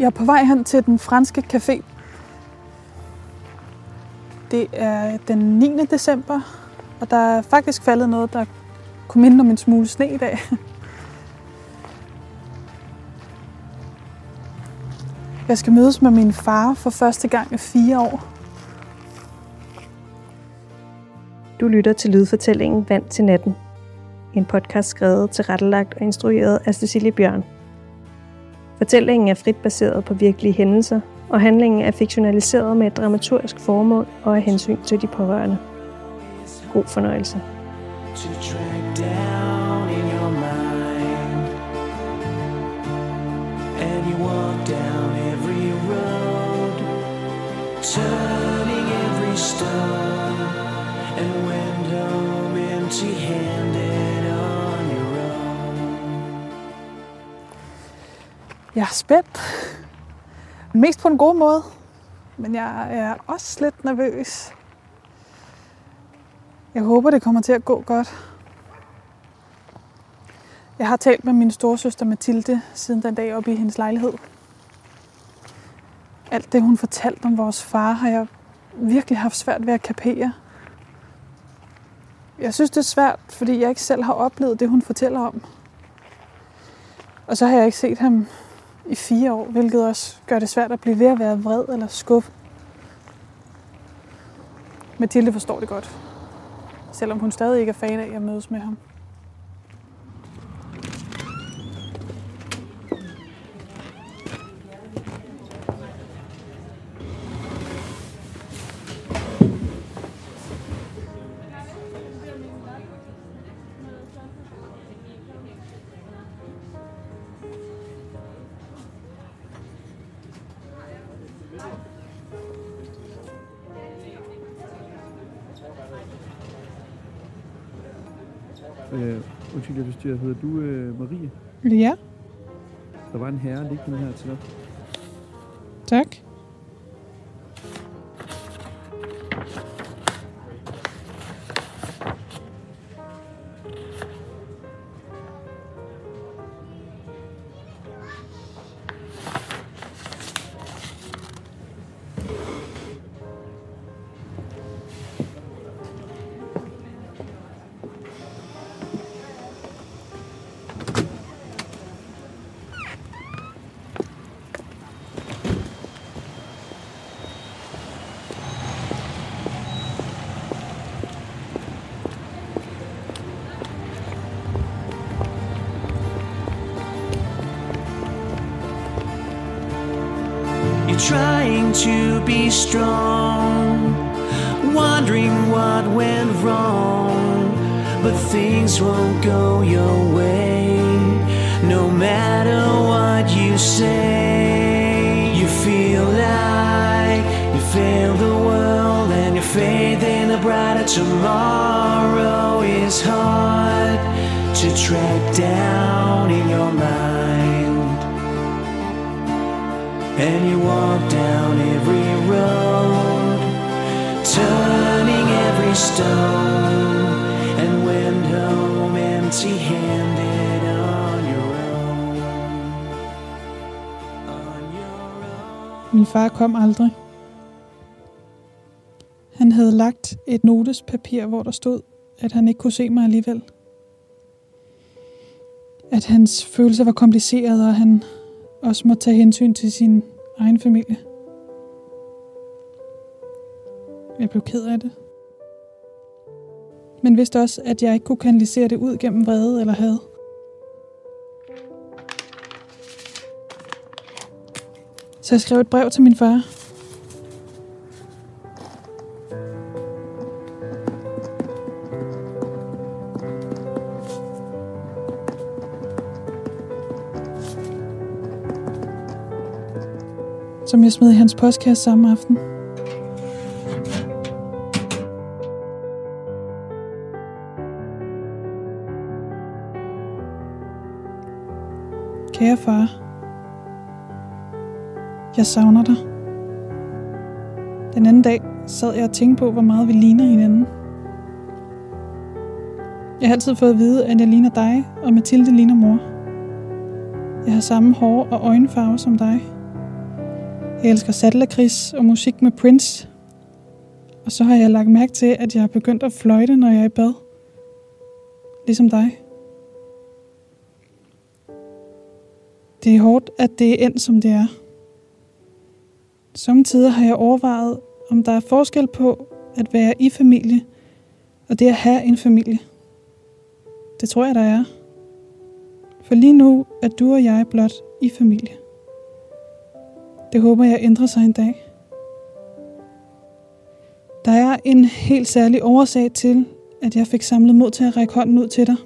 Jeg er på vej hen til den franske café. Det er den 9. december, og der er faktisk faldet noget, der kunne minde om en smule sne i dag. Jeg skal mødes med min far for første gang i fire år. Du lytter til lydfortællingen Vand til natten. En podcast skrevet, tilrettelagt og instrueret af Cecilie Bjørn. Fortællingen er frit baseret på virkelige hændelser, og handlingen er fiktionaliseret med et dramaturgisk formål og af hensyn til de pårørende. God fornøjelse. to track down in your mind. And you walk down every road, turning every stone, and went home empty-handed Jeg er spændt. Mest på en god måde, men jeg er også lidt nervøs. Jeg håber, det kommer til at gå godt. Jeg har talt med min storesøster Mathilde siden den dag oppe i hendes lejlighed. Alt det, hun fortalte om vores far, har jeg virkelig haft svært ved at kapere. Jeg synes, det er svært, fordi jeg ikke selv har oplevet det, hun fortæller om. Og så har jeg ikke set ham i fire år, hvilket også gør det svært at blive ved at være vred eller skuffet. Mathilde forstår det godt, selvom hun stadig ikke er fan af at mødes med ham. Øh, undskyld, jeg forstyrrer. Hedder du øh, Marie? Ja, Der var en herre liggende her til dig. tak. Trying to be strong, wondering what went wrong, but things won't go your way. No matter what you say, you feel like you failed the world, and your faith in a brighter tomorrow is hard to track down in your mind. And you walk down every road, turning every stone, and went home empty handed on your own. On your own. Min far kom aldrig. Han havde lagt et notespapir, hvor der stod, at han ikke kunne se mig alligevel. At hans følelser var komplicerede, og han også må tage hensyn til sin egen familie. Jeg blev ked af det. Men vidste også, at jeg ikke kunne kanalisere det ud gennem vrede eller had. Så jeg skrev et brev til min far. Som jeg smed i hans postkasse samme aften. Kære far, jeg savner dig. Den anden dag sad jeg og tænkte på, hvor meget vi ligner hinanden. Jeg har altid fået at vide, at jeg ligner dig, og Mathilde ligner mor. Jeg har samme hår og øjenfarve som dig. Jeg elsker saltlakrids og musik med Prince. Og så har jeg lagt mærke til, at jeg har begyndt at fløjte, når jeg er i bad. Ligesom dig. Det er hårdt, at det er endt, som det er. Samtidig har jeg overvejet, om der er forskel på at være i familie, og det at have en familie. Det tror jeg, der er. For lige nu er du og jeg blot i familie. Det håber jeg ændrer sig en dag. Der er en helt særlig årsag til, at jeg fik samlet mod til at række hånden ud til dig.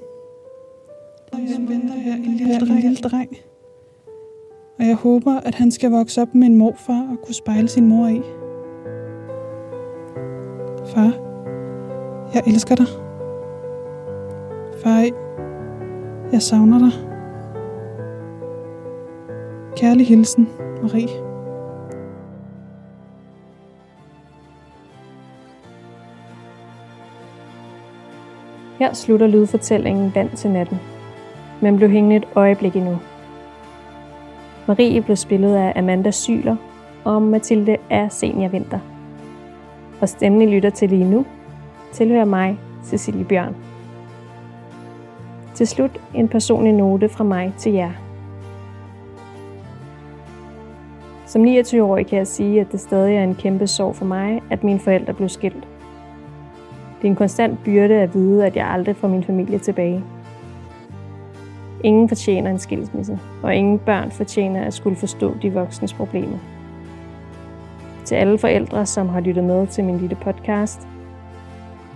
Jeg venter her en lille, en lille dreng. Og jeg håber, at han skal vokse op med en morfar og kunne spejle sin mor i. Far, jeg elsker dig. Far, jeg savner dig. Kærlig hilsen, Marie. Her slutter lydfortællingen Vand til natten, men blev hængende et øjeblik endnu. Marie blev spillet af Amanda Syler og Mathilde er Senior Vinter. Og stemmen, I lytter til lige nu, tilhører mig, Cecilie Bjørn. Til slut en personlig note fra mig til jer. Som 29-årig kan jeg sige, at det stadig er en kæmpe sorg for mig, at mine forældre blev skilt. Det er en konstant byrde at vide, at jeg aldrig får min familie tilbage. Ingen fortjener en skilsmisse, og ingen børn fortjener at skulle forstå de voksnes problemer. Til alle forældre, som har lyttet med til min lille podcast,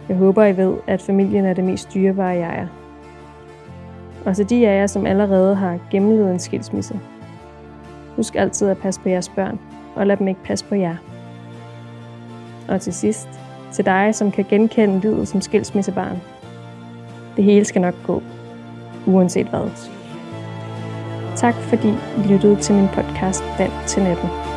jeg håber, I ved, at familien er det mest dyrebare, jeg er. Og så de af jer, som allerede har gennemlevet en skilsmisse, husk altid at passe på jeres børn, og lad dem ikke passe på jer. Og til sidst, til dig, som kan genkende livet som skilsmissebarn. Det hele skal nok gå, uanset hvad. Tak fordi I lyttede til min podcast Vand til natten.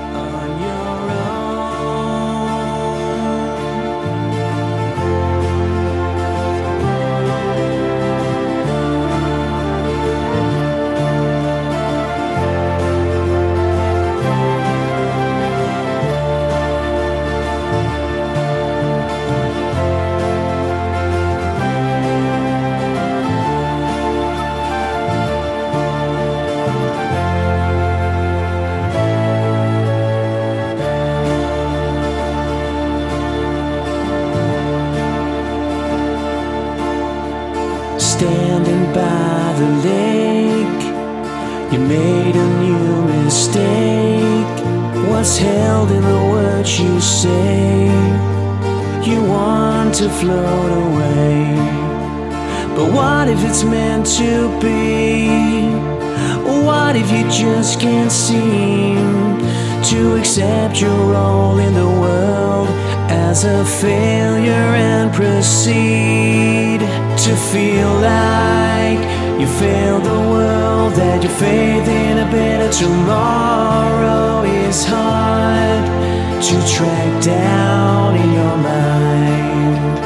Mistake. What's held in the words you say? You want to float away. But what if it's meant to be? What if you just can't seem to accept your role in the world as a failure and proceed to feel like you failed the world, that your faith in a better tomorrow is hard to track down in your mind?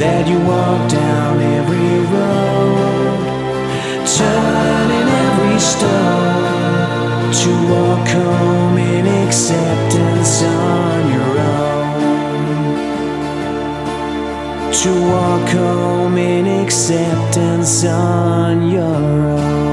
That you walk down every road, turning every stone to walk home in acceptance on To walk home in acceptance on your own.